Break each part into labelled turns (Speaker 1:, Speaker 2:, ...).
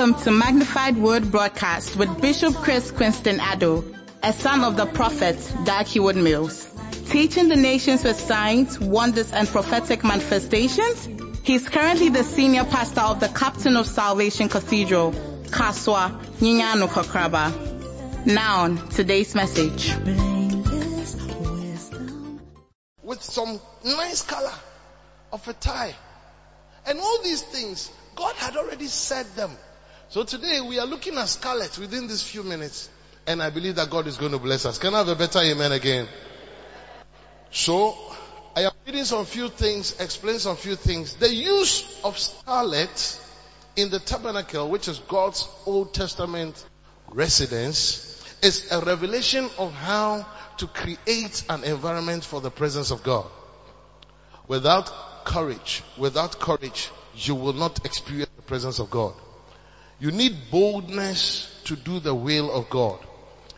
Speaker 1: Welcome to Magnified Word Broadcast with Bishop Chris Quinston Addo, a son of the prophet Dag Heward Mills. Teaching the nations with signs, wonders, and prophetic manifestations, he's currently the senior pastor of the Captain of Salvation Cathedral, Kasoa Nyinyano Kokraba. Now, on today's message.
Speaker 2: With some nice color of a tie. And all these things, God had already said them. So today we are looking at scarlet within these few minutes. And I believe that God is going to bless us. Can I have a better amen again? So, I am reading some few things, explain some few things. The use of scarlet in the tabernacle, which is God's Old Testament residence, is a revelation of how to create an environment for the presence of God. Without courage, without courage, you will not experience the presence of God. You need boldness to do the will of God.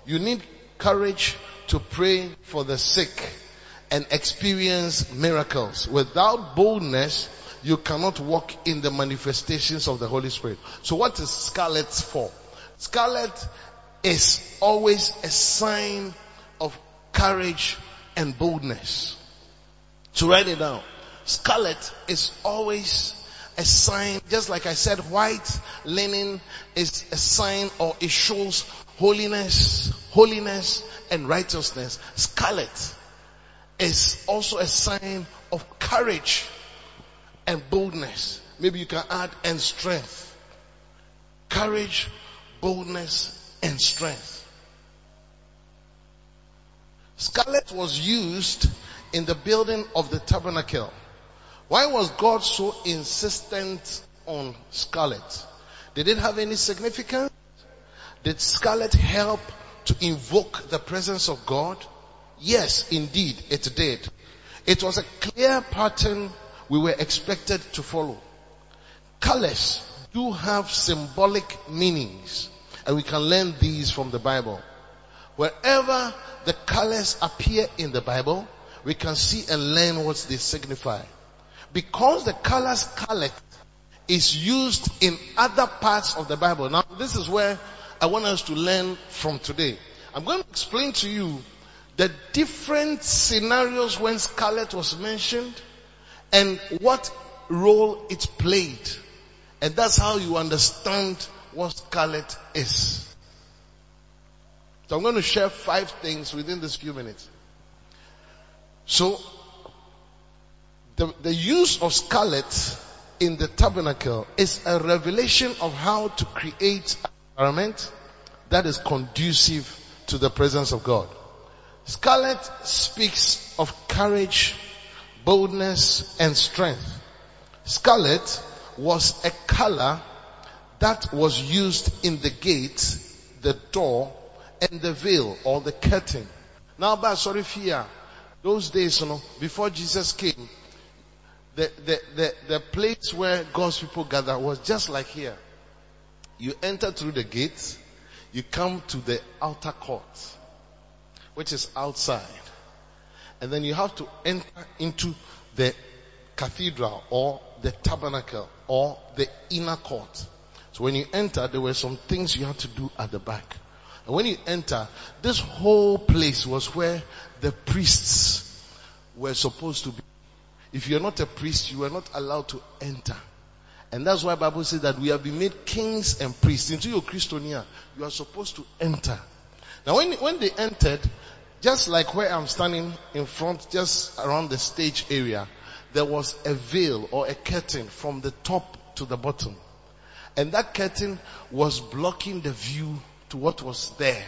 Speaker 2: You need courage to pray for the sick and experience miracles. Without boldness, you cannot walk in the manifestations of the Holy Spirit. So what is scarlet for? Scarlet is always a sign of courage and boldness. To write it down. Scarlet is always a sign, just like I said, white linen is a sign or it shows holiness, holiness and righteousness. Scarlet is also a sign of courage and boldness. Maybe you can add and strength. Courage, boldness and strength. Scarlet was used in the building of the tabernacle. Why was God so insistent on scarlet? Did it have any significance? Did scarlet help to invoke the presence of God? Yes, indeed, it did. It was a clear pattern we were expected to follow. Colors do have symbolic meanings and we can learn these from the Bible. Wherever the colors appear in the Bible, we can see and learn what they signify. Because the color scarlet is used in other parts of the Bible. Now this is where I want us to learn from today. I'm going to explain to you the different scenarios when scarlet was mentioned and what role it played. And that's how you understand what scarlet is. So I'm going to share five things within this few minutes. So, the, the use of scarlet in the tabernacle is a revelation of how to create an environment that is conducive to the presence of God. Scarlet speaks of courage, boldness, and strength. Scarlet was a color that was used in the gate, the door, and the veil or the curtain. Now, but sorry, fear. Those days, you know, before Jesus came, the, the, the, the place where God's people gather was just like here. You enter through the gate, you come to the outer court, which is outside. And then you have to enter into the cathedral or the tabernacle or the inner court. So when you enter, there were some things you had to do at the back. And when you enter, this whole place was where the priests were supposed to be. If you're not a priest, you are not allowed to enter. And that's why Bible says that we have been made kings and priests. Into your Christonia, you are supposed to enter. Now when, when they entered, just like where I'm standing in front, just around the stage area, there was a veil or a curtain from the top to the bottom. And that curtain was blocking the view to what was there.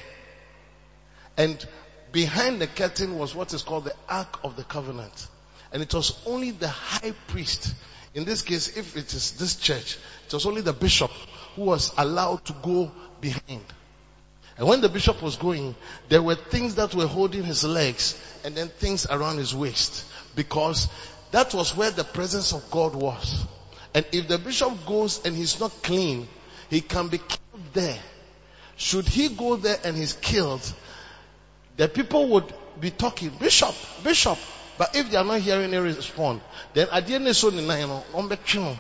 Speaker 2: And behind the curtain was what is called the Ark of the Covenant. And it was only the high priest, in this case, if it is this church, it was only the bishop who was allowed to go behind. And when the bishop was going, there were things that were holding his legs and then things around his waist because that was where the presence of God was. And if the bishop goes and he's not clean, he can be killed there. should he go there and he's killed, the people would be talking, Bishop, Bishop. But if they are not hearing any response, then end of the day,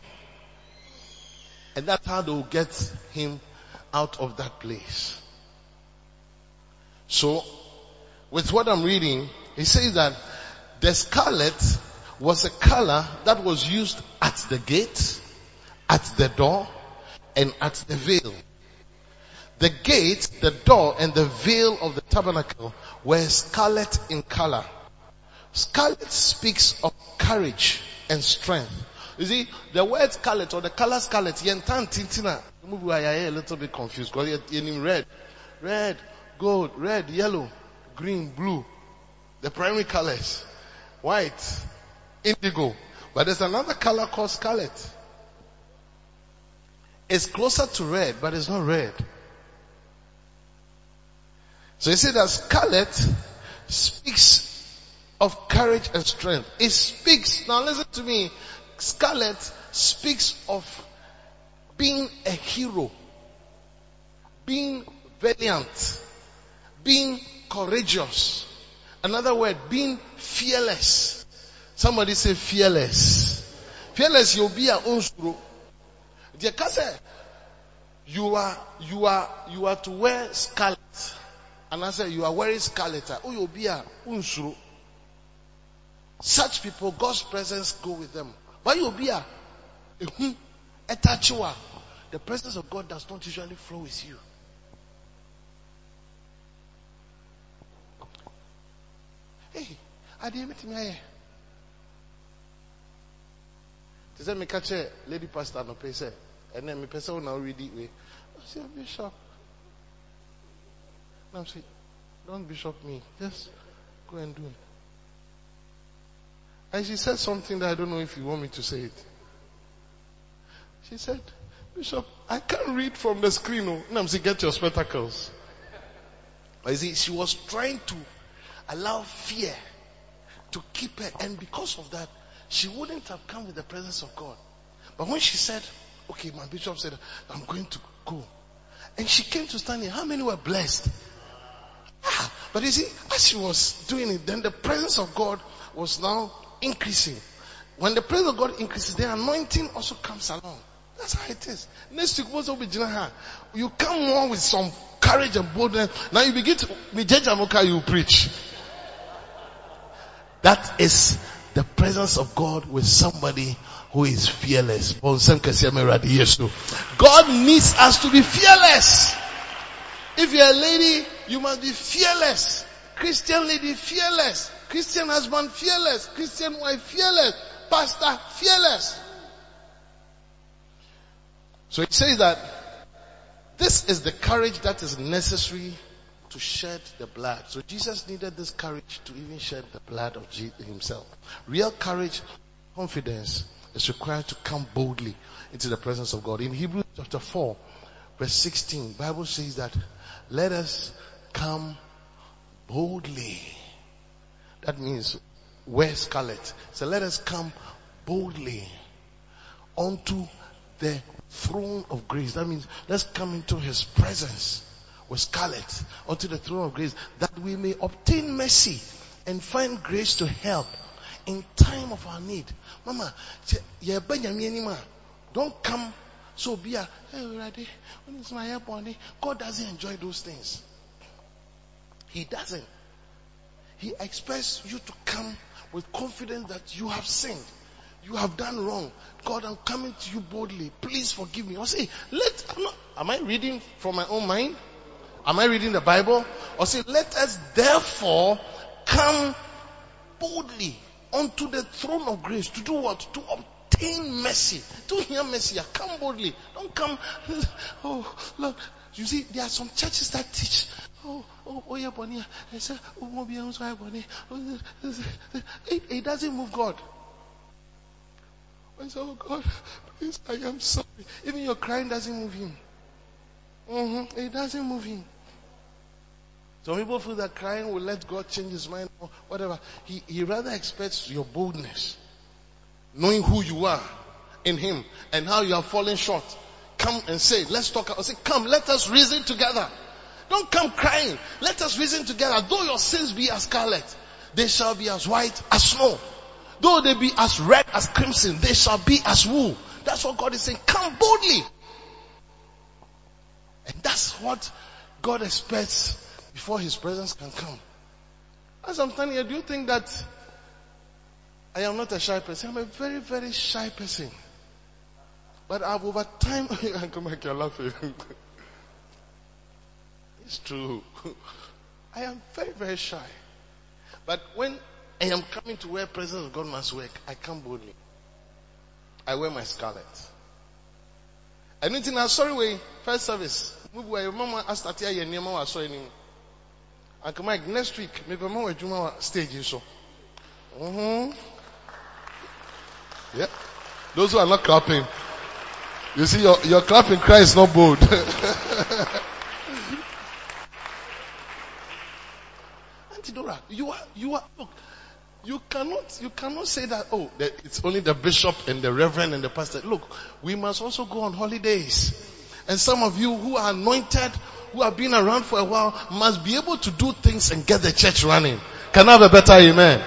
Speaker 2: and that's how they will get him out of that place. So, with what I'm reading, he says that the scarlet was a color that was used at the gate, at the door, and at the veil. The gate, the door, and the veil of the tabernacle were scarlet in color. Scarlet speaks of courage and strength. You see, the word scarlet or the color scarlet, yentan tintina, maybe a little bit confused because in red, red, gold, red, yellow, green, blue, the primary colors, white, indigo. But there's another color called scarlet. It's closer to red, but it's not red. So you see that scarlet speaks of courage and strength. It speaks, now listen to me, scarlet speaks of being a hero, being valiant, being courageous. Another word, being fearless. Somebody say fearless. Fearless, you'll be a unsuru. You are, you are, you are to wear scarlet. And I said, you are wearing scarlet. Ah, oh, you'll be a unsuru. Such people, God's presence go with them. But you'll be a, a touchua. The presence of God does not usually flow with you. Hey, I didn't meet me. Te sɛ meka kyerɛ lady pastor no pɛ sɛ ɛnɛ mepɛ sɛ wo na woredi wei ɔsɛ bishop na m sɛ don't bishop me just go and do it and she said something that I don't know if you want me to say it she said bishop I can't read from the screen oh. and I'm saying get your spectacles you see she was trying to allow fear to keep her and because of that she wouldn't have come with the presence of God. But when she said, okay, my bishop said, I'm going to go. And she came to stand here. How many were blessed? Ah, but you see, as she was doing it, then the presence of God was now increasing. When the praise of God increases, the anointing also comes along. That's how it is. Next week, what's with You come more with some courage and boldness. Now you begin to, you preach. That is the presence of God with somebody who is fearless. God needs us to be fearless. If you're a lady, you must be fearless. Christian lady, fearless. Christian husband, fearless. Christian wife, fearless. Pastor, fearless. So it says that this is the courage that is necessary to shed the blood. So Jesus needed this courage to even shed the blood of himself. Real courage, confidence is required to come boldly into the presence of God. In Hebrews chapter 4 verse 16, Bible says that let us come boldly. That means wear scarlet. So let us come boldly unto the throne of grace. That means let's come into his presence with scarlet unto the throne of grace that we may obtain mercy and find grace to help in time of our need. Mama, don't come so be a hey, when it's my body. God doesn't enjoy those things. He doesn't. He expects you to come with confidence that you have sinned. You have done wrong. God, I'm coming to you boldly. Please forgive me. I say, let, not, am I reading from my own mind? Am I reading the Bible? Or say, let us therefore come boldly unto the throne of grace to do what? To obtain mercy. To hear mercy. Come boldly. Don't come. Oh, look. You see, there are some churches that teach. Oh, oh, oh, yeah, Bonnie. I said, oh, Bonnie. It, it doesn't move God. I said, oh God, please, I am sorry. Even your crying doesn't move him. Mm-hmm. It doesn't move him. Some people feel that crying will let God change his mind or whatever. He, he rather expects your boldness. Knowing who you are in him and how you are falling short. Come and say, let's talk. I say, come, let us reason together. Don't come crying. Let us reason together. Though your sins be as scarlet, they shall be as white as snow. Though they be as red as crimson, they shall be as wool. That's what God is saying. Come boldly. And that's what God expects before His presence can come. As I'm standing here, do you think that I am not a shy person? I'm a very, very shy person. But I've over time, come back, you're laughing. it's true. I am very, very shy. But when I am coming to where presence of God must work, I come boldly. I wear my scarlet. Anything I'm sorry way, first service. Move your mama asked at your name was so any. Uncle Mike, next week, maybe mama will stage so. Mm-hmm. Yeah. Those who are not clapping. You see, your, your clapping cry is not bold. Auntie Dora, you are, you are, look, you cannot, you cannot say that, oh, that it's only the bishop and the reverend and the pastor. Look, we must also go on holidays. And some of you who are anointed, who have been around for a while, must be able to do things and get the church running. Can I have a better amen?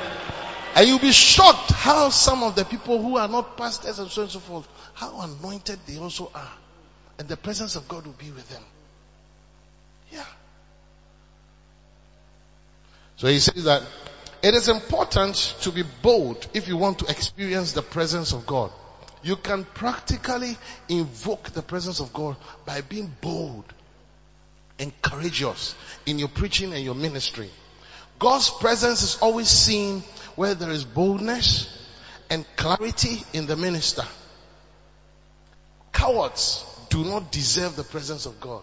Speaker 2: And you'll be shocked how some of the people who are not pastors and so on and so forth, how anointed they also are. And the presence of God will be with them. Yeah. So he says that it is important to be bold if you want to experience the presence of God. You can practically invoke the presence of God by being bold and courageous in your preaching and your ministry. God's presence is always seen where there is boldness and clarity in the minister. Cowards do not deserve the presence of God.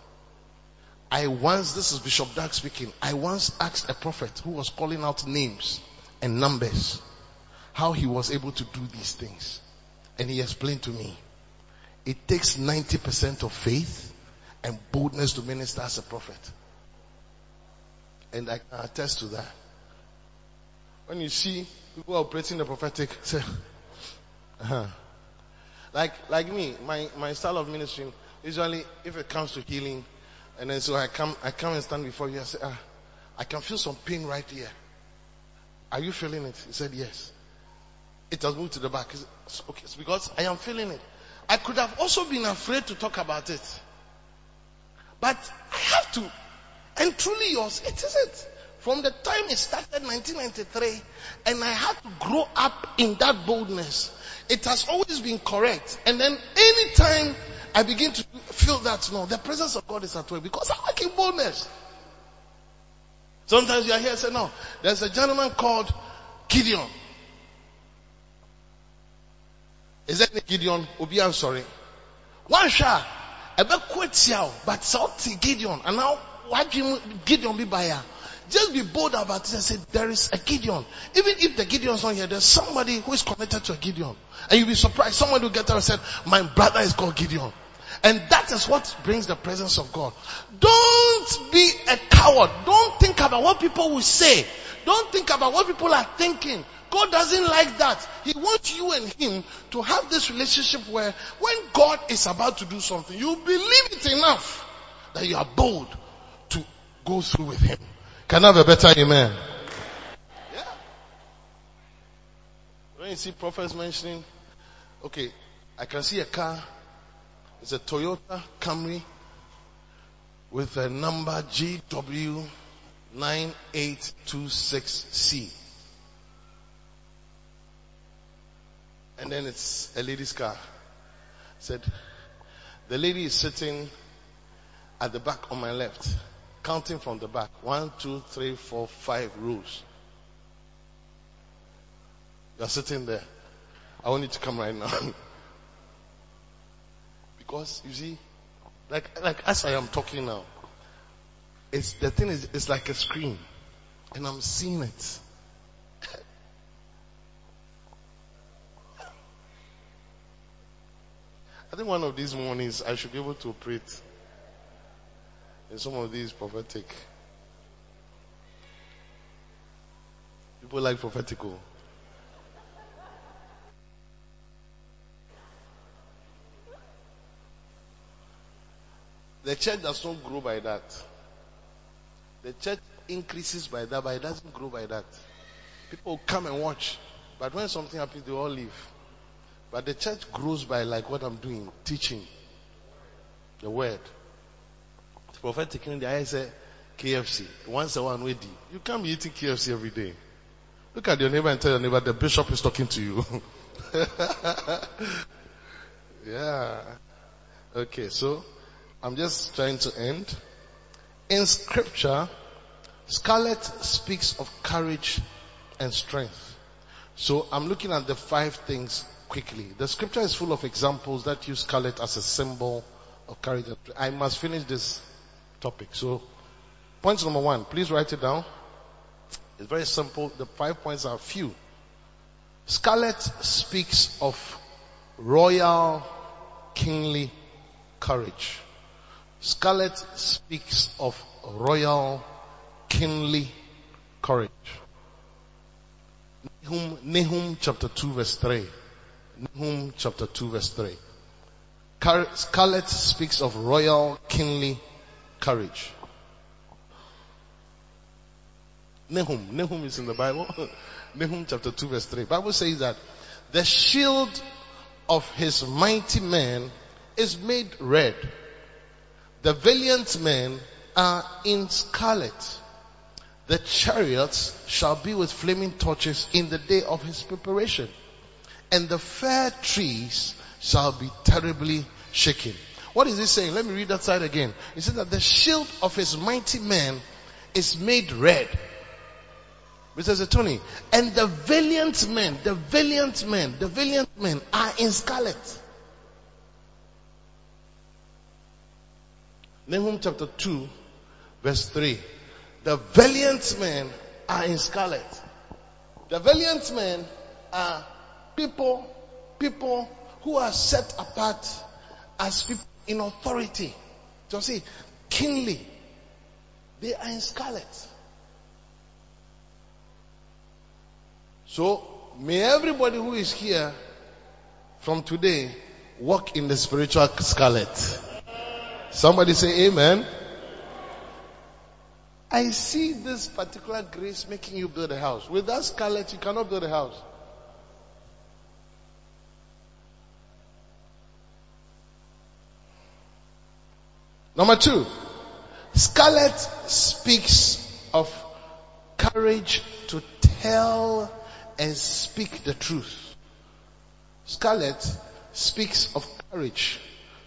Speaker 2: I once, this is Bishop Dag speaking, I once asked a prophet who was calling out names and numbers how he was able to do these things. And he explained to me, it takes 90% of faith and boldness to minister as a prophet. And I can attest to that. When you see people operating the prophetic, say, uh-huh. like, like me, my, my style of ministry, usually if it comes to healing, and then so I come, I come and stand before you and say, ah, I can feel some pain right here. Are you feeling it? He said, yes. It has moved to the back. Said, okay, it's because I am feeling it. I could have also been afraid to talk about it. But I have to. And truly yours, it is it. From the time it started 1993 and I had to grow up in that boldness. It has always been correct. And then anytime I begin to feel that, no, the presence of God is at work because I work in boldness. Sometimes you are here and say, no, there's a gentleman called Gideon. Is that Gideon? Obi, I'm sorry. One shot. Bet quit but salty Gideon. And now, why Gideon be by just be bold about it and say, there is a Gideon. Even if the Gideon's not here, there's somebody who is connected to a Gideon. And you'll be surprised. Someone will get there and say, my brother is called Gideon. And that is what brings the presence of God. Don't be a coward. Don't think about what people will say. Don't think about what people are thinking. God doesn't like that. He wants you and Him to have this relationship where when God is about to do something, you believe it enough that you are bold to go through with Him. Can I have a better amen? Yeah. When you see prophets mentioning, okay, I can see a car. It's a Toyota Camry with a number GW9826C. And then it's a lady's car. Said, the lady is sitting at the back on my left counting from the back. One, two, three, four, five rows. You're sitting there. I want you to come right now. because you see, like, like as I am talking now, it's, the thing is, it's like a screen. And I'm seeing it. I think one of these mornings I should be able to operate in some of these prophetic. People like prophetical. Oh. The church does not grow by that. The church increases by that, but it doesn't grow by that. People come and watch, but when something happens, they all leave. But the church grows by like what I'm doing, teaching the word. The prophetic in the I say KFC. Once a one way You can't be eating KFC every day. Look at your neighbor and tell your neighbor the bishop is talking to you. yeah. Okay, so I'm just trying to end. In scripture, Scarlet speaks of courage and strength. So I'm looking at the five things quickly. The scripture is full of examples that use scarlet as a symbol of courage. I must finish this topic. So point number one, please write it down. It's very simple. The five points are few. Scarlet speaks of royal kingly courage. Scarlet speaks of royal kingly courage. Nahum, Nahum chapter 2 verse 3. Nahum chapter 2 verse 3. Scarlet speaks of royal kingly courage. Nahum, Nahum is in the Bible. Nahum chapter 2 verse 3. Bible says that the shield of his mighty men is made red. The valiant men are in scarlet. The chariots shall be with flaming torches in the day of his preparation. And the fair trees shall be terribly shaken. What is he saying? Let me read that side again. He said that the shield of his mighty men is made red. Mr. Tony, and the valiant men, the valiant men, the valiant men are in scarlet. Nahum chapter 2 verse 3. The valiant men are in scarlet. The valiant men are people, people who are set apart as people in authority. So see, kingly. They are in scarlet. So, may everybody who is here from today walk in the spiritual scarlet. Somebody say amen. I see this particular grace making you build a house. With that scarlet, you cannot build a house. Number two, scarlet speaks of courage to tell and speak the truth. Scarlet speaks of courage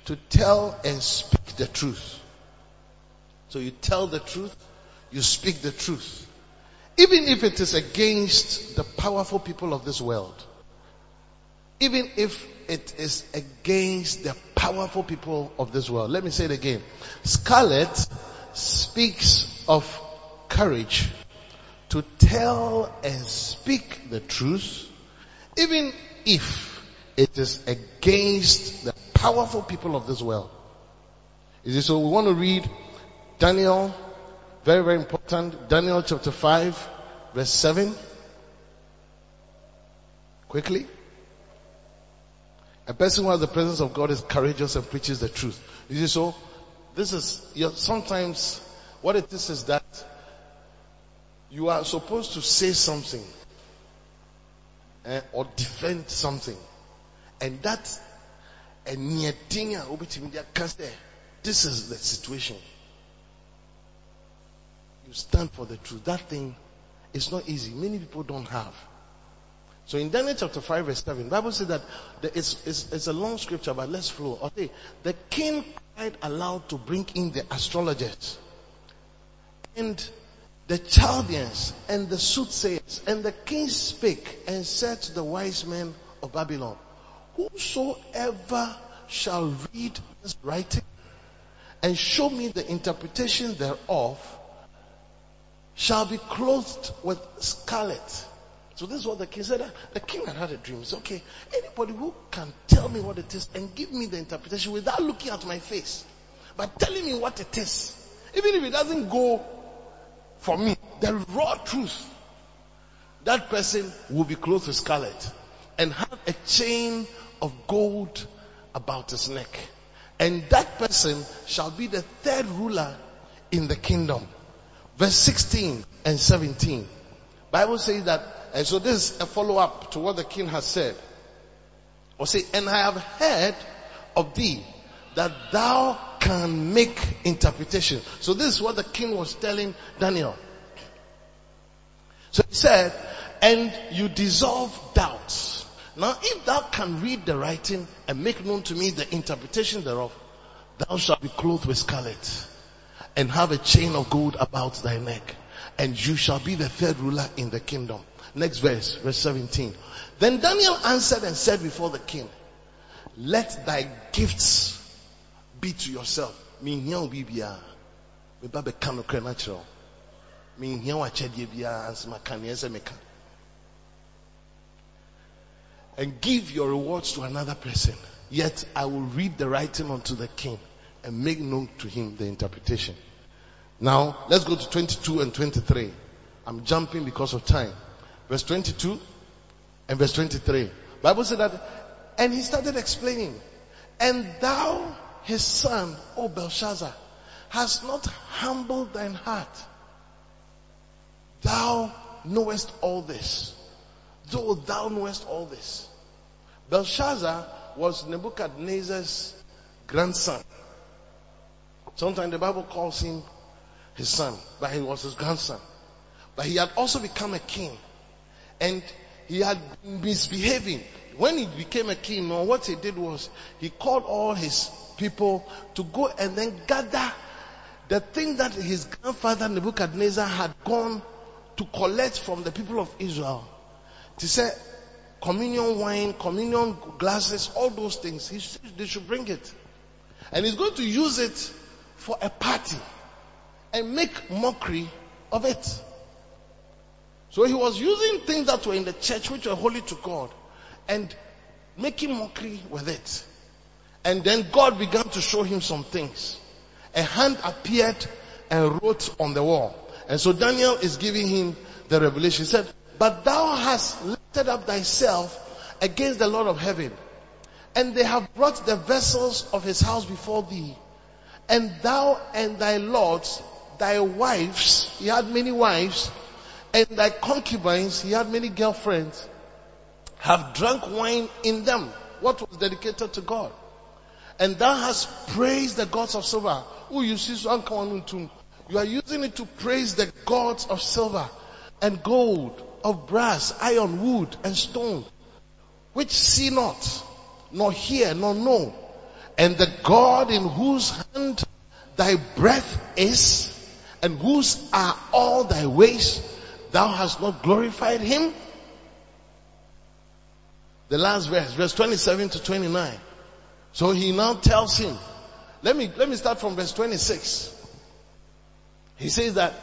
Speaker 2: to tell and speak the truth. So you tell the truth, you speak the truth. Even if it is against the powerful people of this world. Even if it is against the powerful people of this world. Let me say it again. Scarlet speaks of courage to tell and speak the truth, even if it is against the powerful people of this world. Is it so? We want to read Daniel, very, very important, Daniel chapter 5, verse 7. Quickly. A person who has the presence of God is courageous and preaches the truth. Is it so? This is, sometimes what it is is that you are supposed to say something eh, or defend something. And that, and this is the situation. You stand for the truth. That thing is not easy. Many people don't have. So in Daniel chapter 5 verse 7, Bible says that it's, it's, it's, a long scripture, but let's flow. Okay. The king cried aloud to bring in the astrologers. And the Chaldeans and the soothsayers and the king spake and said to the wise men of Babylon, whosoever shall read this writing and show me the interpretation thereof shall be clothed with scarlet. So this is what the king said. Ah, the king had had a dream. It's okay. Anybody who can tell me what it is and give me the interpretation without looking at my face, but telling me what it is, even if it doesn't go for me, the raw truth, that person will be clothed with scarlet and have a chain of gold about his neck. And that person shall be the third ruler in the kingdom. verse 16 and 17. Bible says that, and so this is a follow up to what the king has said. Or say, and I have heard of thee that thou can make interpretation. So this is what the king was telling Daniel. So he said, and you dissolve doubts. Now if thou can read the writing and make known to me the interpretation thereof, thou shalt be clothed with scarlet and have a chain of gold about thy neck and you shall be the third ruler in the kingdom. Next verse, verse 17. Then Daniel answered and said before the king, let thy gifts be to yourself. Meka. And give your rewards to another person. Yet I will read the writing unto the king and make known to him the interpretation. Now, let's go to 22 and 23. I'm jumping because of time. Verse 22 and verse 23. Bible said that, and he started explaining, and thou, his son, O Belshazzar, hast not humbled thine heart. Thou knowest all this. Though thou knowest all this. Belshazzar was Nebuchadnezzar's grandson. Sometimes the Bible calls him his son, but he was his grandson. But he had also become a king. And he had been misbehaving. When he became a king, what he did was he called all his people to go and then gather the thing that his grandfather Nebuchadnezzar had gone to collect from the people of Israel. To say communion wine, communion glasses, all those things. He, said they should bring it. And he's going to use it for a party and make mockery of it. So he was using things that were in the church which were holy to God and making mockery with it. And then God began to show him some things. A hand appeared and wrote on the wall. And so Daniel is giving him the revelation. He said, but thou hast lifted up thyself against the Lord of heaven. And they have brought the vessels of his house before thee. And thou and thy lords thy wives, he had many wives, and thy concubines, he had many girlfriends, have drunk wine in them, what was dedicated to God. And thou hast praised the gods of silver. Oh, you see, you are using it to praise the gods of silver and gold, of brass, iron, wood, and stone, which see not, nor hear, nor know. And the God in whose hand thy breath is, and whose are all thy ways? Thou hast not glorified him? The last verse, verse 27 to 29. So he now tells him, let me, let me start from verse 26. He says that,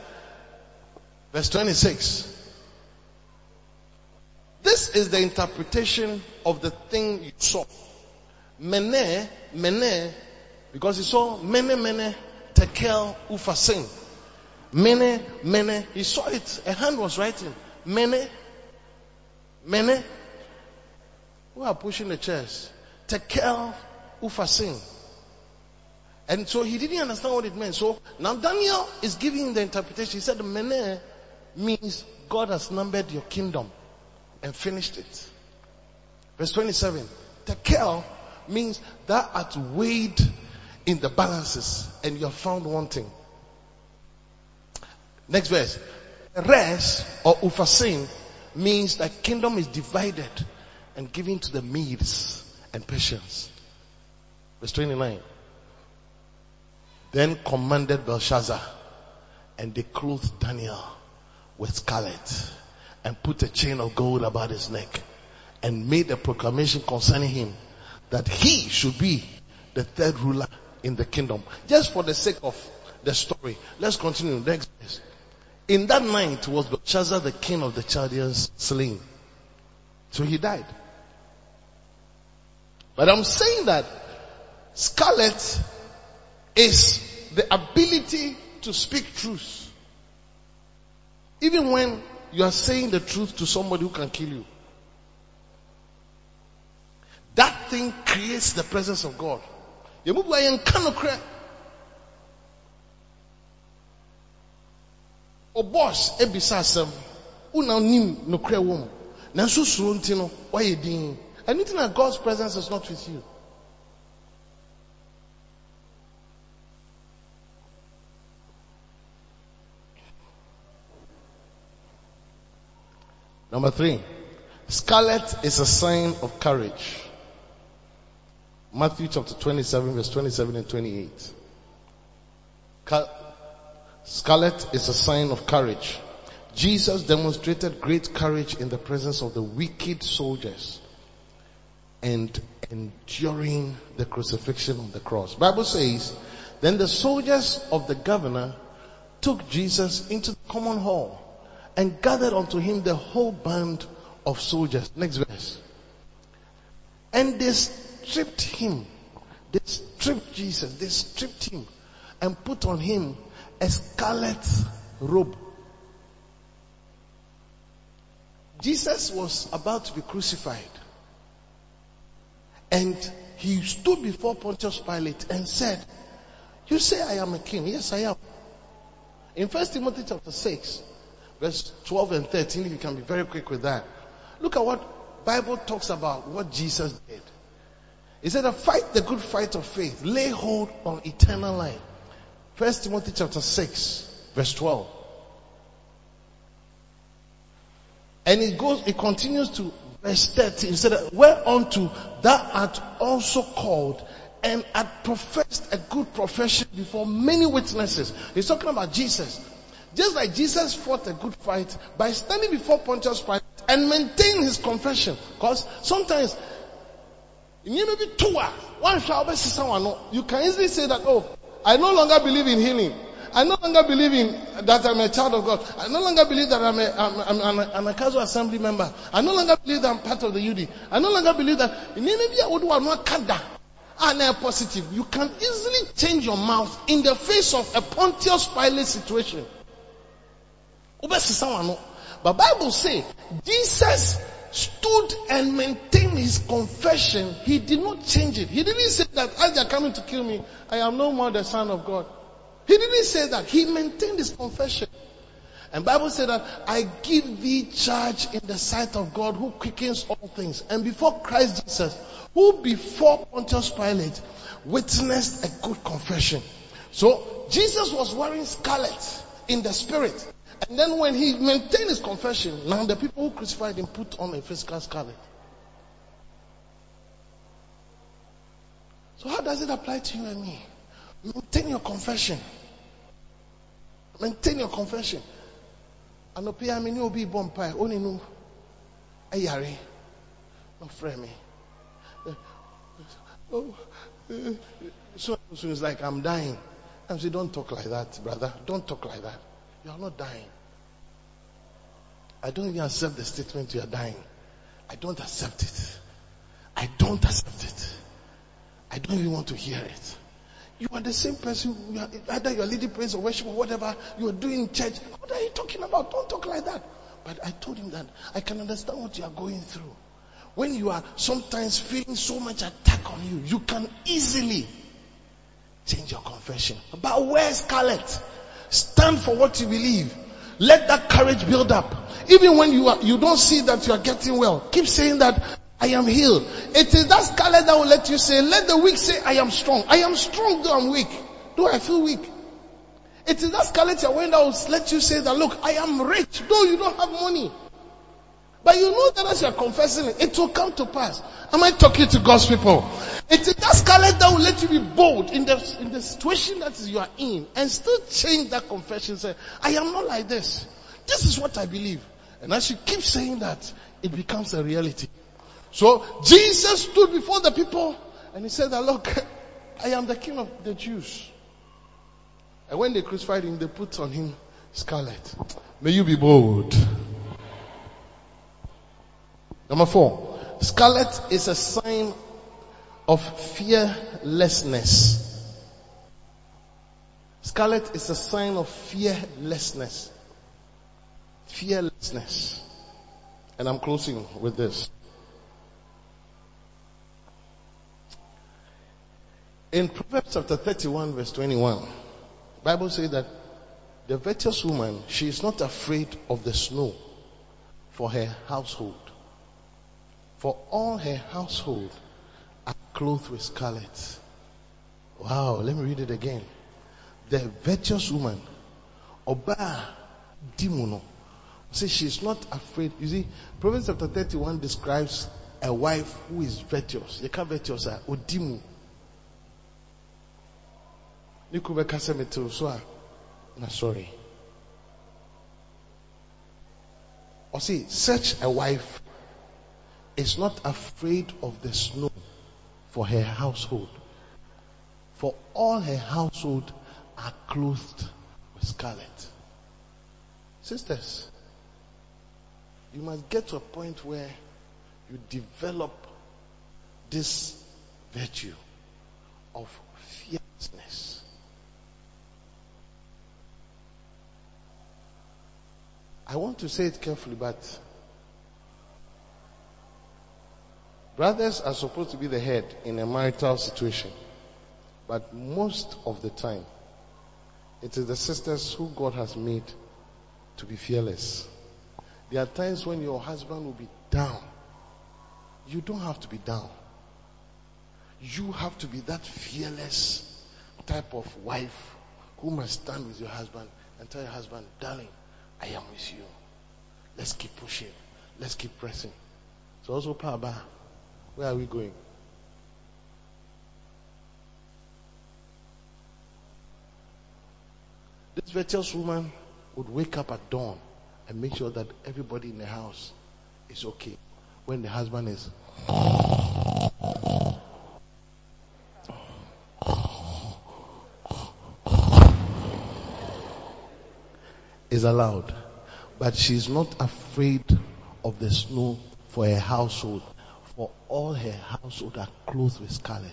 Speaker 2: verse 26. This is the interpretation of the thing you saw. Mene, mene, because he saw mene, mene, tekel, ufasin. Many, many, he saw it. A hand was writing. Many, many, who are pushing the chairs. Tekel Ufasin. And so he didn't understand what it meant. So now Daniel is giving the interpretation. He said, Mene means God has numbered your kingdom and finished it. Verse 27. Tekel means that art weighed in the balances and you are found wanting. Next verse. Rest or ufasin means that kingdom is divided and given to the Medes and Persians. Verse 29. Then commanded Belshazzar and they clothed Daniel with scarlet and put a chain of gold about his neck and made a proclamation concerning him that he should be the third ruler in the kingdom. Just for the sake of the story. Let's continue. Next verse. In that night was Belshazzar the king of the Chaldeans slain. So he died. But I'm saying that scarlet is the ability to speak truth. Even when you are saying the truth to somebody who can kill you. That thing creates the presence of God. Ɔbɔs ebisa asɛm wona nim nokorɛ wɔ mu nanso suro nti no wayɛ din. Anything that god's presence is not with you. Number three, scarlet is a sign of courage. Matthew chapter 27 verse 27 and 28. Ca- Scarlet is a sign of courage. Jesus demonstrated great courage in the presence of the wicked soldiers and enduring the crucifixion on the cross. Bible says, then the soldiers of the governor took Jesus into the common hall and gathered unto him the whole band of soldiers. Next verse. And they stripped him. They stripped Jesus. They stripped him and put on him a scarlet robe. Jesus was about to be crucified. And he stood before Pontius Pilate and said, You say I am a king. Yes, I am. In 1 Timothy chapter 6, verse 12 and 13, if you can be very quick with that. Look at what Bible talks about what Jesus did. He said, fight the good fight of faith. Lay hold on eternal life. First Timothy chapter 6, verse 12. And it goes, it continues to verse 13. He said, whereunto thou art also called and had professed a good profession before many witnesses. He's talking about Jesus. Just like Jesus fought a good fight by standing before Pontius Pilate and maintain his confession. Because sometimes, you may be two, one shall be someone. You can easily say that, oh, I no longer believe in healing. I no longer believe in that I'm a child of God. I no longer believe that I'm a, I'm, I'm, I'm I'm a casual assembly member. I no longer believe that I'm part of the UD. I no longer believe that maybe I would want kada. And a positive. You can easily change your mouth in the face of a Pontius Pilate situation. But Bible say Jesus stood and maintained his confession. He did not change it. He didn't say that as they are coming to kill me, I am no more the son of God. He didn't say that. He maintained his confession. And Bible said that I give thee charge in the sight of God who quickens all things. And before Christ Jesus, who before Pontius Pilate witnessed a good confession. So Jesus was wearing scarlet in the spirit. And then when he maintained his confession, now the people who crucified him put on a physical scarlet. So how does it apply to you and me? Maintain your confession. Maintain your confession. Anope ami ni obi bɔ mpae oni nu ɛyare ɔfrɛ me. Eh, oh, eh, so, so it's like I'm dying. I say, don't talk like that, brother. Don't talk like that. You are not dying. I don't even accept the statement you are dying. I don't accept it. I don't accept it. I don't even want to hear it. You are the same person, you are, either you are leading praise or worship or whatever you are doing in church. What are you talking about? Don't talk like that. But I told him that I can understand what you are going through. When you are sometimes feeling so much attack on you, you can easily change your confession. But where's Scarlet? Stand for what you believe. Let that courage build up. Even when you are, you don't see that you are getting well, keep saying that I am healed. It is that scarlet that will let you say, let the weak say, I am strong. I am strong though I'm weak. Though I feel weak. It is that scarlet that will let you say that, look, I am rich, though you don't have money. But you know that as you're confessing it, it will come to pass. Am I talking to God's people? It is that scarlet that will let you be bold in the, in the situation that you are in and still change that confession. Say, I am not like this. This is what I believe. And as you keep saying that, it becomes a reality. So Jesus stood before the people and he said that, look, I am the king of the Jews. And when they crucified him, they put on him scarlet. May you be bold. Number four, scarlet is a sign of fearlessness. Scarlet is a sign of fearlessness. Fearlessness. And I'm closing with this. In Proverbs chapter 31 verse 21, Bible says that The virtuous woman, she is not afraid of the snow for her household. For all her household are clothed with scarlet. Wow, let me read it again. The virtuous woman, Oba Dimuno, see she's not afraid. You see, Proverbs chapter 31 describes a wife who is virtuous. You can't virtuous, ah, Odimu. Nikube kasemetu so ah, na sorry. Or see, such a wife is not afraid of the snow for her household. For all her household are clothed with scarlet. Sisters, you must get to a point where you develop this virtue of fearlessness. I want to say it carefully, but brothers are supposed to be the head in a marital situation. But most of the time, it is the sisters who God has made to be fearless. There are times when your husband will be down. You don't have to be down. You have to be that fearless type of wife who must stand with your husband and tell your husband, darling, I am with you. Let's keep pushing. Let's keep pressing. So also, Papa, where are we going? This virtuous woman would wake up at dawn and make sure that everybody in the house is okay when the husband is is allowed but she's not afraid of the snow for her household for all her household are clothed with scarlet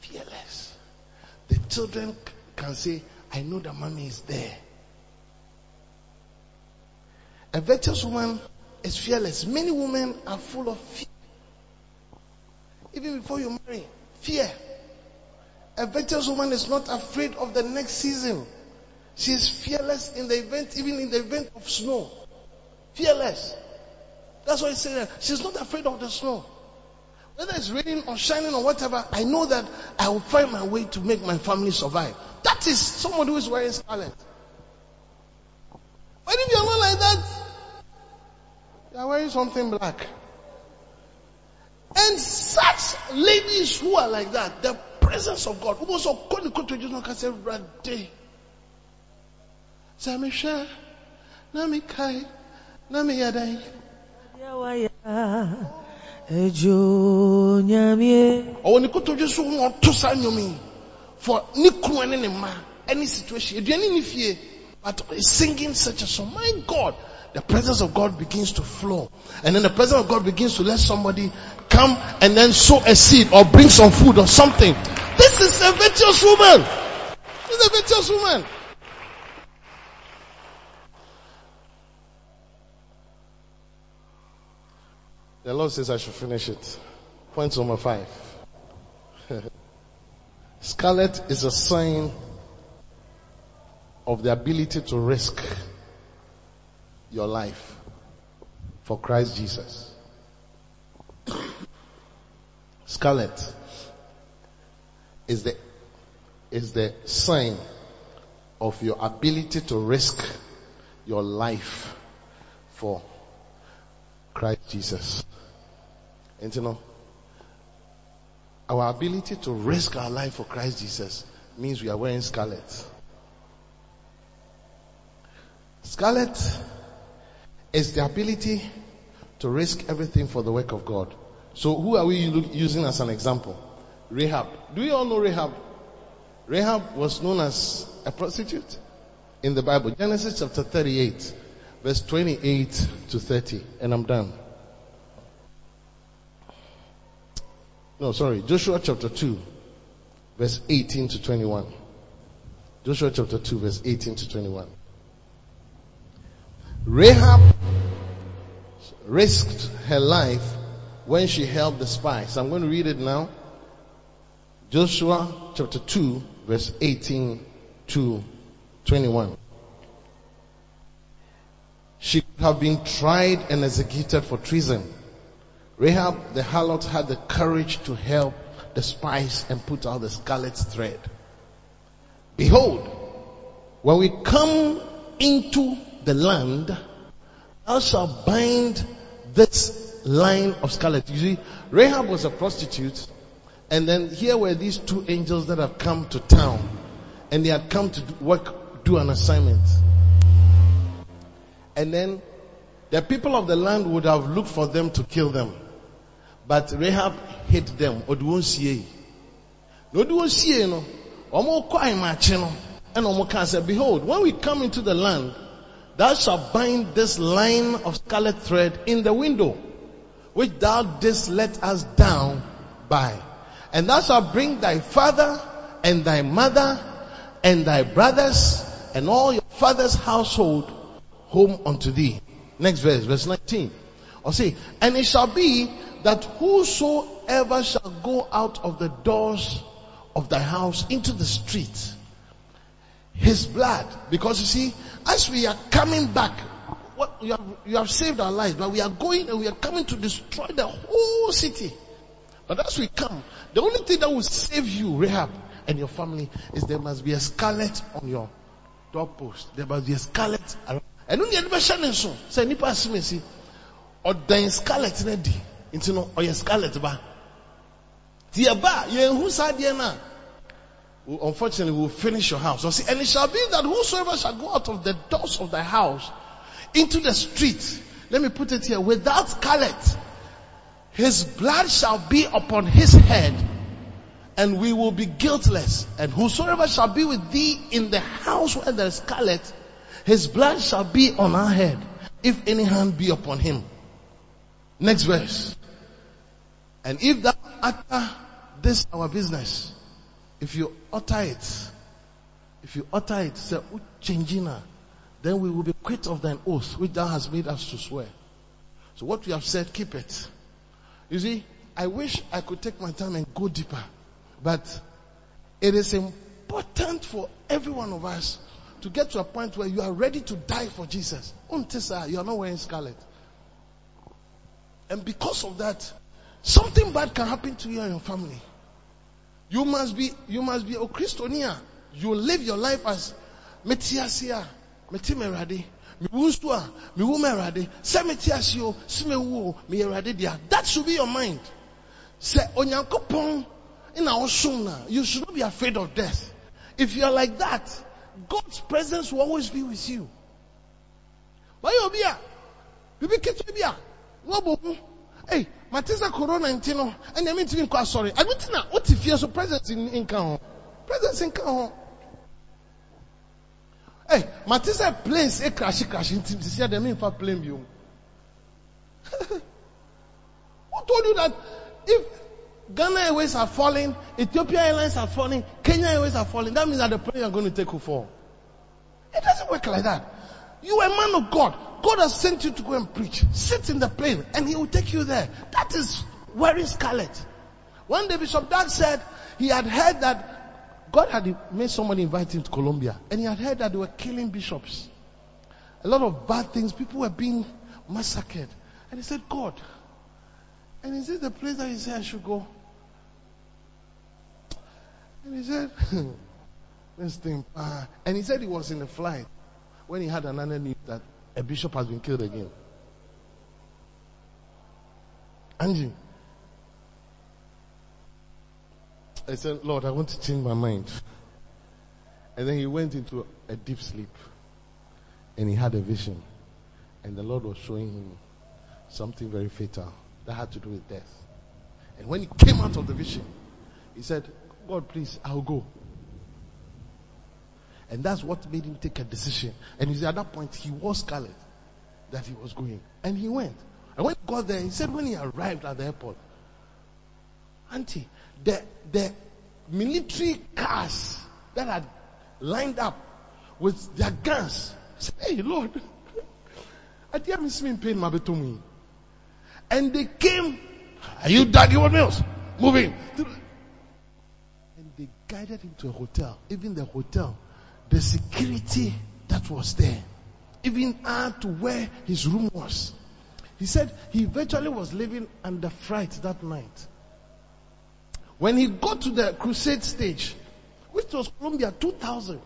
Speaker 2: fearless the children can say i know that mommy is there a virtuous woman is fearless. Many women are full of fear. Even before you marry, fear. A virtuous woman is not afraid of the next season. She is fearless in the event, even in the event of snow. Fearless. That's why I say that she's not afraid of the snow. Whether it's raining or shining or whatever, I know that I will find my way to make my family survive. That is someone who is wearing scarlet. But if you're not like that, you're wearing something black. And such ladies who are like that, the presence of God, who also call the to Jesus can say, Rade. Samisha, Nami Kai,
Speaker 3: Ejo nyamie.
Speaker 2: Or when you to Jesus who want to sign you for Niku and any situation, you any fear, but singing such a song, my God, the presence of God begins to flow. And then the presence of God begins to let somebody come and then sow a seed or bring some food or something. This is a virtuous woman. This is a virtuous woman. The Lord says I should finish it. Point number five. Scarlet is a sign of the ability to risk your life for Christ Jesus. Scarlet is the, is the sign of your ability to risk your life for Christ Jesus. And you know, our ability to risk our life for Christ Jesus means we are wearing scarlet. Scarlet is the ability to risk everything for the work of God. So who are we using as an example? Rahab. Do you all know Rahab? Rahab was known as a prostitute in the Bible. Genesis chapter 38 verse 28 to 30 and I'm done. No, sorry. Joshua chapter 2 verse 18 to 21. Joshua chapter 2 verse 18 to 21. Rahab risked her life when she helped the spies. I'm going to read it now. Joshua chapter 2 verse 18 to 21. She could have been tried and executed for treason. Rahab the harlot had the courage to help the spies and put out the scarlet thread. Behold, when we come into the land, thou shalt bind this line of scarlet. You see, Rahab was a prostitute, and then here were these two angels that have come to town, and they had come to work, do an assignment. And then the people of the land would have looked for them to kill them. But Rahab hid them. Oduonsie. No oduonsie no. Omo kwa behold, when we come into the land, thou shalt bind this line of scarlet thread in the window, which thou didst let us down by. And thou shalt bring thy father and thy mother and thy brothers and all your father's household home unto thee. Next verse, verse 19. Or say, and it shall be that whosoever shall go out of the doors of thy house into the street, his blood, because you see, as we are coming back, what you have, you have saved our lives, but we are going and we are coming to destroy the whole city. But as we come, the only thing that will save you, Rahab, and your family is there must be a scarlet on your doorpost. There must be a scarlet around. And when you bɛhyɛ ne nso sɛ nipa asome si ɔdan scarlet na di. Nti no ɔyɛ scarlet ba ti ɛba yɛnhu saa adeɛ na unfortunately we will finish your house. See, and it shall be that whosoever shall go out of the doors of thy house into the street, let me put it here, without scarlet, his blood shall be upon his head, and we will be guiltless. And whosoever shall be with thee in the house where there is scarlet, his blood shall be on our head, if any hand be upon him. Next verse. And if thou utter this our business, if you utter it, if you utter it, say, changina, then we will be quit of thine oath, which thou hast made us to swear. So what we have said, keep it. You see, I wish I could take my time and go deeper, but it is important for every one of us to get to a point where you are ready to die for Jesus. Untisa, you are not wearing scarlet. And because of that, something bad can happen to you and your family. You must be, you must be oh, a Christonia. Oh, you live your life as metiasia, metimerade, miwustua, miwumerade, se metiasio, simewu, mierade dia. That should be your mind. Say, onyankopon, in our you should not be afraid of death. If you are like that, God's presence will always be with you. Why you be? Bibi ketu be? Wo Hey, matisa corona nti no, ɛna ɛmi ntumi nkɔ asɔre. Ɛno ti na o ti fie so presence nka ho. Presence nka ho. Hey, matisa planes e crash crash nti ti si ɛdɛm nfa plane bi o. Who told you that if Ghana Airways are falling, Ethiopia Airlines are falling, Kenya Airways are falling, that means that the plane you're going to take will fall. It doesn't work like that. You are a man of God. God has sent you to go and preach. Sit in the plane and he will take you there. That is wearing scarlet. One day Bishop Dag said he had heard that God had made somebody invite him to Colombia and he had heard that they were killing bishops. A lot of bad things. People were being massacred. And he said, God, and is this the place that he said I should go? And he said, this thing, uh, and he said he was in a flight when he had another news that a bishop has been killed again. Angie, I said, Lord, I want to change my mind. And then he went into a deep sleep and he had a vision. And the Lord was showing him something very fatal that had to do with death. And when he came out of the vision, he said, God, please, I'll go. And that's what made him take a decision. And at that point, he was scarlet that he was going. And he went. And when he got there, he said when he arrived at the airport, Auntie, the, the military cars that had lined up with their guns, said, hey Lord, I didn't miss me in pain, my. And they came, are you daddy what else? Moving. Guided him to a hotel. Even the hotel, the security that was there, even add to where his room was. He said he virtually was living under fright that night. When he got to the crusade stage, which was Colombia 2000,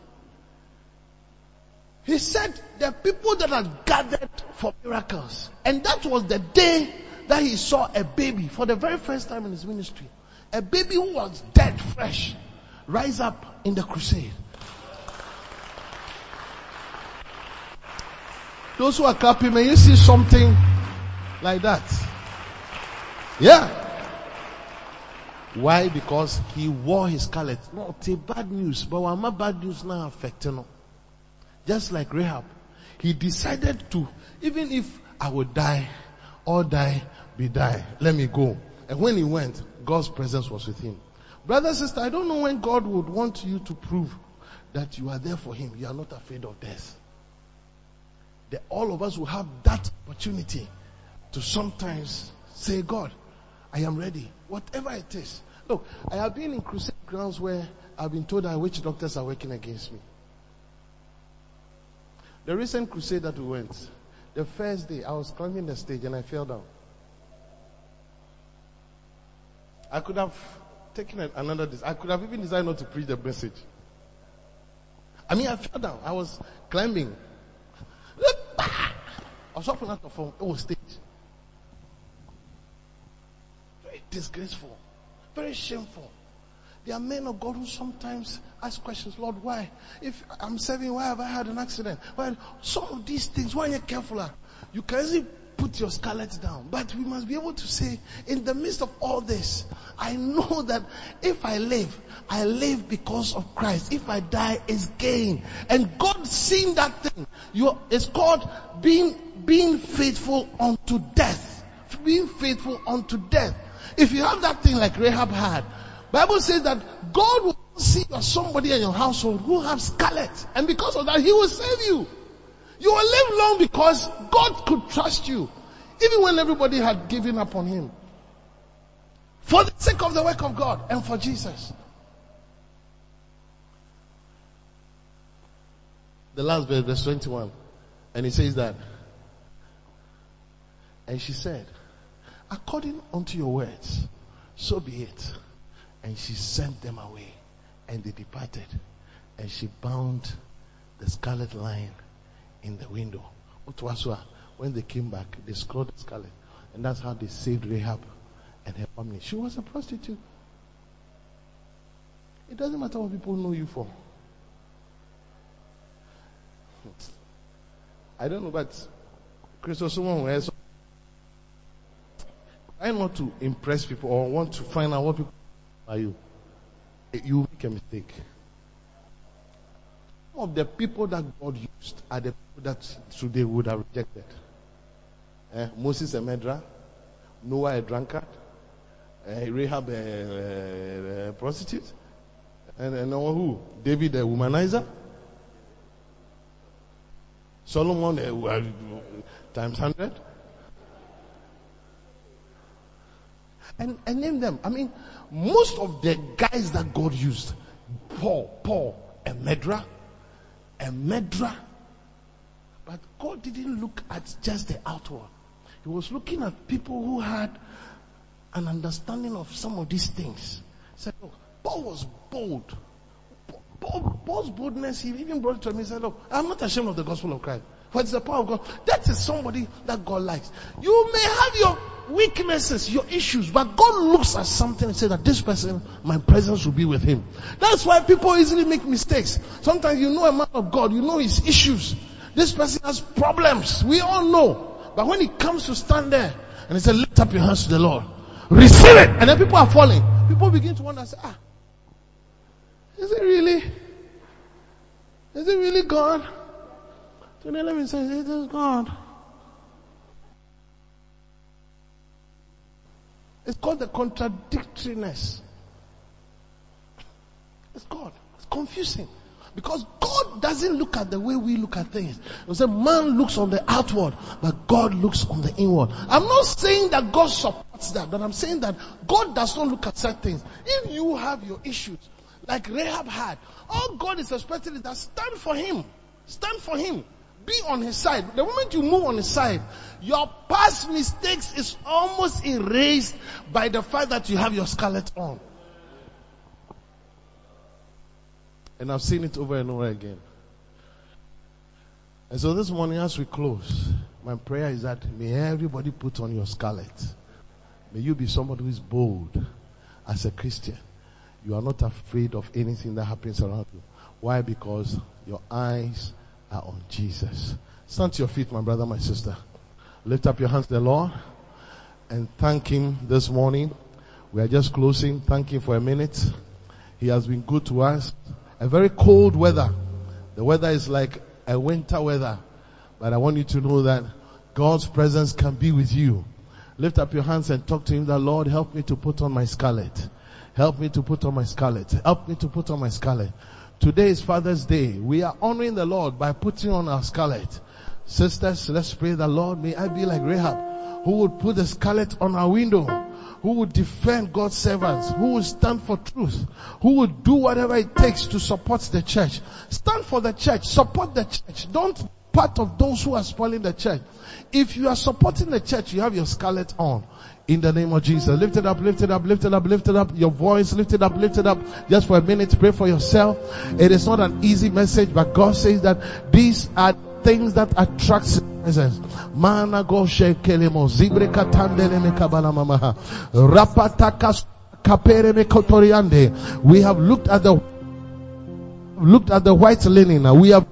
Speaker 2: he said the people that had gathered for miracles. And that was the day that he saw a baby for the very first time in his ministry. A baby who was dead fresh rise up in the crusade. Those who are clapping, may you see something like that? Yeah. Why? Because he wore his scarlet. No, it's bad news, but I'm bad news now affecting him. Just like Rahab, he decided to, even if I would die, or die, be die, let me go. And when he went, God's presence was with him. Brother, sister, I don't know when God would want you to prove that you are there for him. You are not afraid of death. That all of us will have that opportunity to sometimes say, God, I am ready. Whatever it is. Look, I have been in crusade grounds where I've been told that witch doctors are working against me. The recent crusade that we went, the first day I was climbing the stage and I fell down. I could have taken another, I could have even decided not to preach the message. I mean, I fell down. I was climbing. I was up on that phone. Um, it was stage. Very disgraceful. Very shameful. There are men of God who sometimes ask questions, Lord, why? If I'm serving, why have I had an accident? Why? Some of these things, why are you careful? You can easily put your scarlet down. But we must be able to say, in the midst of all this, I know that if I live, I live because of Christ. If I die, it's gain. And God seeing that thing, you, it's called being, being faithful unto death. Being faithful unto death. If you have that thing like Rahab had, Bible says that God will see you as somebody in your household who have scarlet. And because of that, He will save you. You will live long because God could trust you. Even when everybody had given up on Him. For the sake of the work of God and for Jesus. The last verse, verse 21. And he says that. And she said, according unto your words, so be it. And she sent them away and they departed. And she bound the scarlet line in the window. When they came back, they scrawled the scarlet. And that's how they saved Rahab and her family. She was a prostitute. It doesn't matter what people know you for. I don't know, but Christos someone else. I not to impress people or want to find out what people are you. You make a mistake. Of the people that God used are the people that today would have rejected. Eh, Moses a murderer, Noah a drunkard, eh, Rahab a, a, a prostitute, and, and who? David a womanizer, Solomon a, times hundred. And, and name them. I mean, most of the guys that God used, Paul, Paul, a murderer, a murderer. But God didn't look at just the outward. He was looking at people who had an understanding of some of these things. Said, look, Paul was bold. Paul, Paul's boldness, he even brought it to me and said, look, I'm not ashamed of the gospel of Christ. What is the power of God. That is somebody that God likes. You may have your weaknesses, your issues, but God looks at something and says that this person, my presence will be with him. That's why people easily make mistakes. Sometimes you know a man of God, you know his issues. This person has problems. We all know. But when he comes to stand there and he says, lift up your hands to the Lord, receive it. And then people are falling. People begin to wonder, ah, is it really? Is it really God? So then let me say, it is God. It's called the contradictoriness. It's God. It's confusing. Because God doesn't look at the way we look at things. You say man looks on the outward, but God looks on the inward. I'm not saying that God supports that, but I'm saying that God does not look at certain things. If you have your issues, like Rahab had. All God is expecting is that stand for him. Stand for him. Be on his side. The moment you move on his side, your past mistakes is almost erased by the fact that you have your scarlet on. And I've seen it over and over again. And so this morning as we close, my prayer is that may everybody put on your scarlet. May you be somebody who is bold as a Christian. You are not afraid of anything that happens around you. Why? Because your eyes are on Jesus. Stand to your feet, my brother, my sister. Lift up your hands to the Lord and thank Him this morning. We are just closing. Thank Him for a minute. He has been good to us. A very cold weather. The weather is like a winter weather. But I want you to know that God's presence can be with you. Lift up your hands and talk to Him that Lord help me to put on my scarlet. Help me to put on my scarlet. Help me to put on my scarlet. Today is Father's Day. We are honoring the Lord by putting on our scarlet. Sisters, let's pray the Lord may I be like Rahab, who would put the scarlet on our window, who would defend God's servants, who would stand for truth, who would do whatever it takes to support the church. Stand for the church, support the church. Don't part of those who are spoiling the church. If you are supporting the church, you have your scarlet on. In the name of Jesus. Lift it up, lift it up, lift it up, lift it up. Your voice, lift it up, lift it up. Just for a minute, pray for yourself. It is not an easy message, but God says that these are things that attract presence. Mana. We have looked at the, looked at the white linen. We have,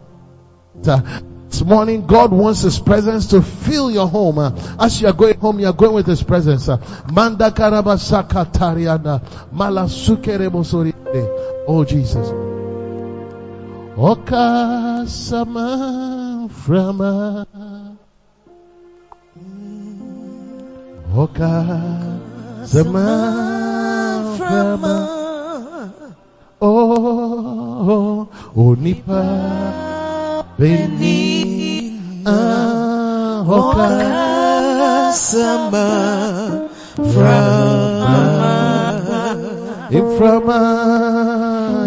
Speaker 2: this morning, God wants His presence to fill your home. Uh, as you are going home, you are going with His presence. Uh, Manda karabasaka tariana. Malasukere soriande. Oh Jesus. Oka sama frama. Oka sama frama. Oh, onipa beni ahoka
Speaker 4: sama frama
Speaker 2: iframa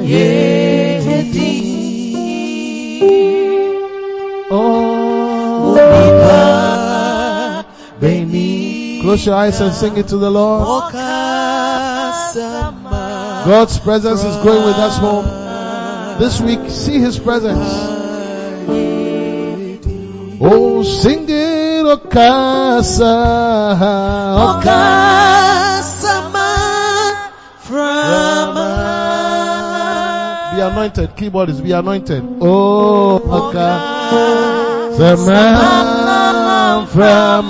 Speaker 4: yedi
Speaker 2: oh beni close your eyes and sing it to the Lord. God's presence is going with us home. This week see his presence sing it okasa oh
Speaker 4: oka oh sama frama
Speaker 2: Be anointed. Keyboards, be anointed. Oh, Oka. Zaman from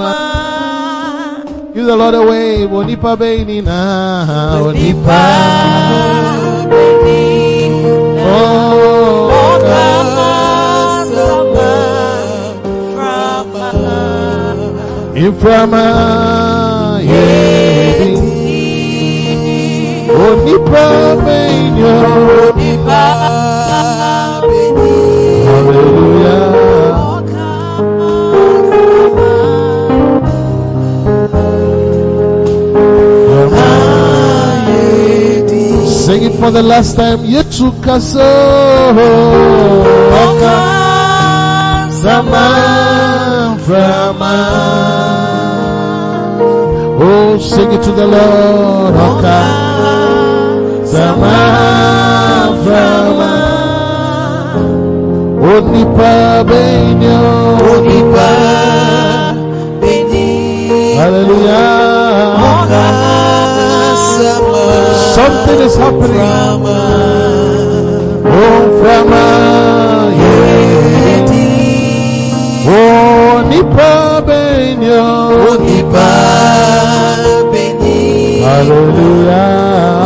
Speaker 2: Give the Lord a wave. Onipa beini na. Onipa. Oh, Oka. Iframa. Yeah. Onipa beini. Hallelujah. Sing it for the last time. Yesu kaso. Oka. Oh, oh, oh. Zaman frama. Sing it to the Lord. Oka. Zaman frama. Onipa benyo. Hallelujah. Something is happening. Oh. Yeah. Oh, benyo. Hallelujah.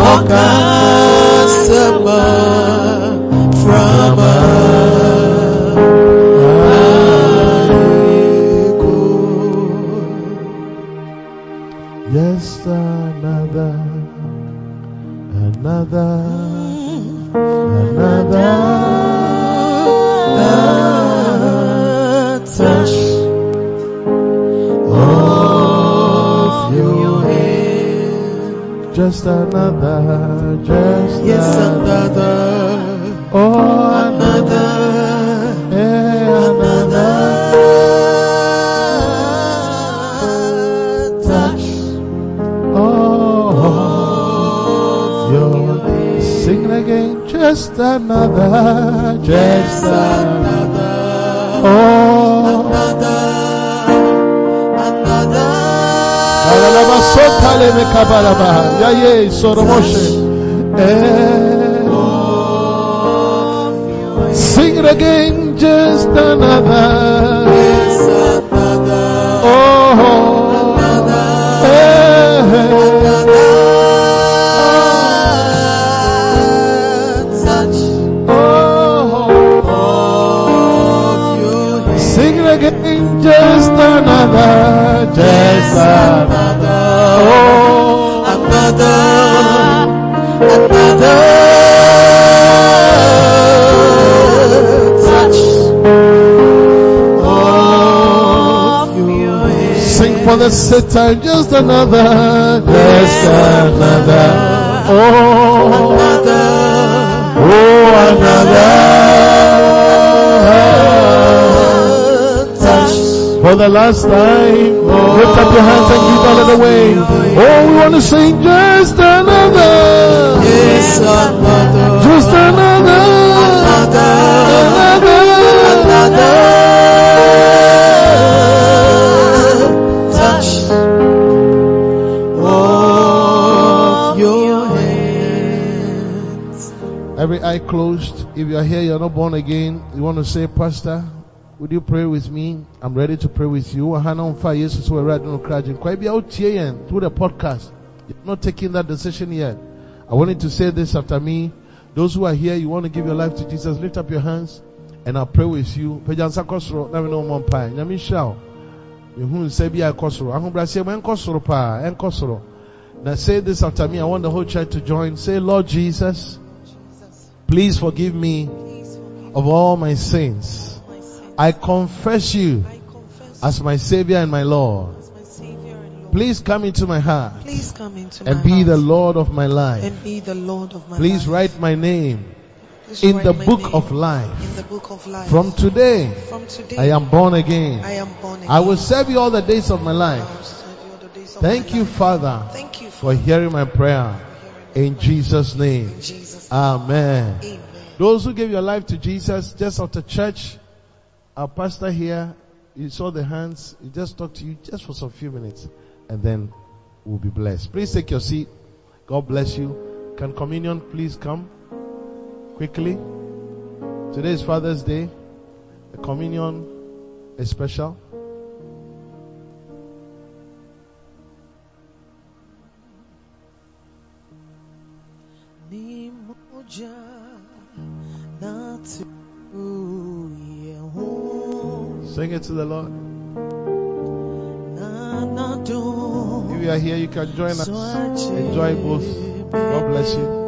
Speaker 2: Leme kabalabaha. Ya ye, soromoshe. Eh. Sing again, just another. Oh,
Speaker 5: another,
Speaker 2: eh,
Speaker 5: another
Speaker 2: oh. again, just another, just another. The sitter, just another, just another. Oh,
Speaker 5: Another,
Speaker 2: oh, another.
Speaker 5: touch
Speaker 2: For the last time, lift up your hands and give the way. Oh, we want to sing just another,
Speaker 5: Yes, another,
Speaker 2: just another,
Speaker 5: another,
Speaker 2: eye closed. If you are here, you're not born again. You want to say, Pastor, would you pray with me? I'm ready to pray with you. Hana on fire, Jesus, we're right on crowding. Quite be out here through the podcast. You're not taking that decision yet. I want you to say this after me. Those who are here, you want to give your life to Jesus, lift up your hands and I'll pray with you. Pejansa kosoro, na me no mo mpa. Nyame hyira wo. Mehu nsa bi a ɛkɔ soro. Ahobrɛaseɛ mo ɛnkɔ soro paa. Now say this after me. I want the whole church to join. Say, Lord Jesus, please forgive me of all my sins. I confess you as my Savior and my Lord. Please come into my heart
Speaker 5: Please come into my
Speaker 2: and be the Lord of my life.
Speaker 5: and be the Lord of my
Speaker 2: Please write my name in the book of life.
Speaker 5: In the book of life.
Speaker 2: From today,
Speaker 5: From today,
Speaker 2: I am born again.
Speaker 5: I am born again.
Speaker 2: I will serve you all the days of my life.
Speaker 5: will you all the days of
Speaker 2: Thank you. Father,
Speaker 5: Thank you
Speaker 2: for hearing my prayer. In Jesus' name.
Speaker 5: In Jesus.
Speaker 2: Amen.
Speaker 5: Amen.
Speaker 2: Those who gave your life to Jesus just after church, our pastor here, you saw the hands, he just talked to you just for some few minutes and then we'll be blessed. Please take your seat. God bless you. Can communion please come quickly? Today is Father's Day. The communion is special.
Speaker 5: Na tuye ho
Speaker 2: Sing it to the Lord.
Speaker 5: na na do
Speaker 2: If you are here, you can join us. Enjoy both. God bless you.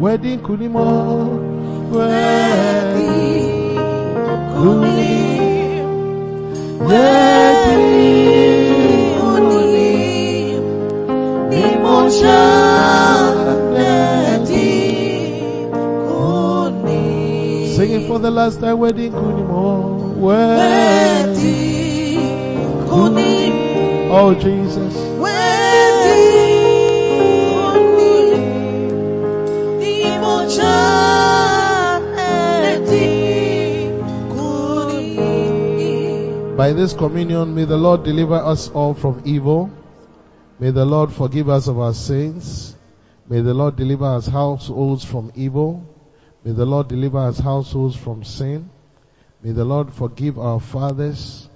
Speaker 5: Wedding
Speaker 2: kunimo. Wedding Singing for the last time, wedding kunimo.
Speaker 6: Worthy.
Speaker 2: Oh Jesus. By this communion, may the Lord deliver us all from evil. May the Lord forgive us of our sins. May the Lord deliver us households from evil. May the Lord deliver us households from sin. May the Lord forgive our fathers,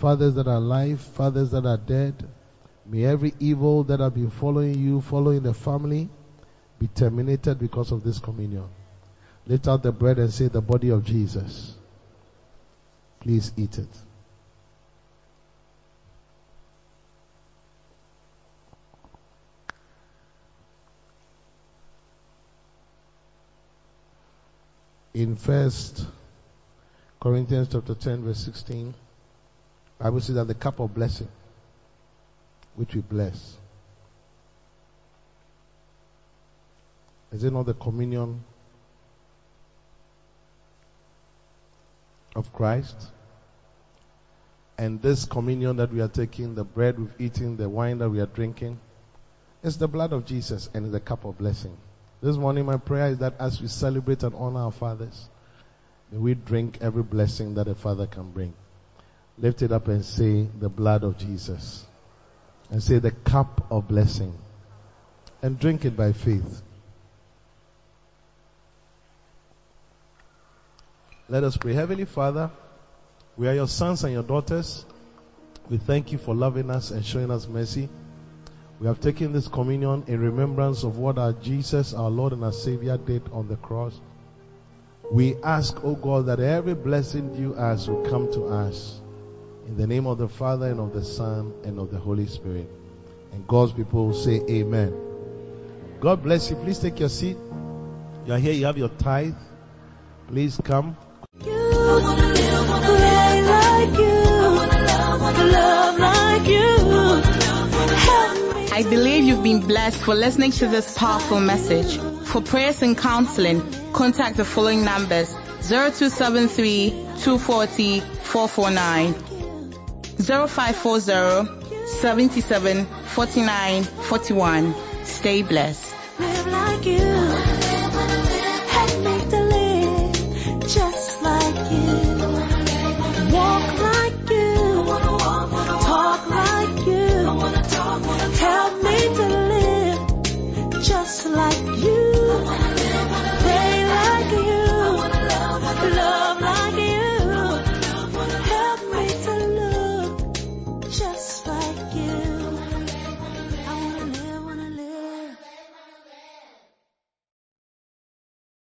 Speaker 2: fathers that are alive, fathers that are dead. May every evil that have been following you, following the family, be terminated because of this communion. Lift out the bread and say the body of Jesus. Please eat it. in first Corinthians chapter 10 verse 16, Bible says that the cup of blessing, which we bless, is it not the communion of Christ? And this communion that we are taking, the bread we've eaten, the wine that we are drinking, is the blood of Jesus and the cup of blessing. This morning, my prayer is that as we celebrate and honor our fathers, may we drink every blessing that a father can bring. Lift it up and say the blood of Jesus. And say the cup of blessing. And drink it by faith. Let us pray. Heavenly Father, we are your sons and your daughters. We thank you for loving us and showing us mercy. We have taken this communion in remembrance of what our Jesus, our Lord and our Savior did on the cross. We ask, O oh God, that every blessing due us will come to us. In the name of the Father and of the Son and of the Holy Spirit. And God's people say amen. God bless you. Please take your seat. You are here, you have your tithe. Please come.
Speaker 4: You.
Speaker 1: I believe you've been blessed for listening to this powerful message. For prayers and counseling, contact the following numbers 0273 240 449 0540 Stay blessed. Live like you.
Speaker 4: Live just like you. Walk like you. Talk like you. Help me to live just like you.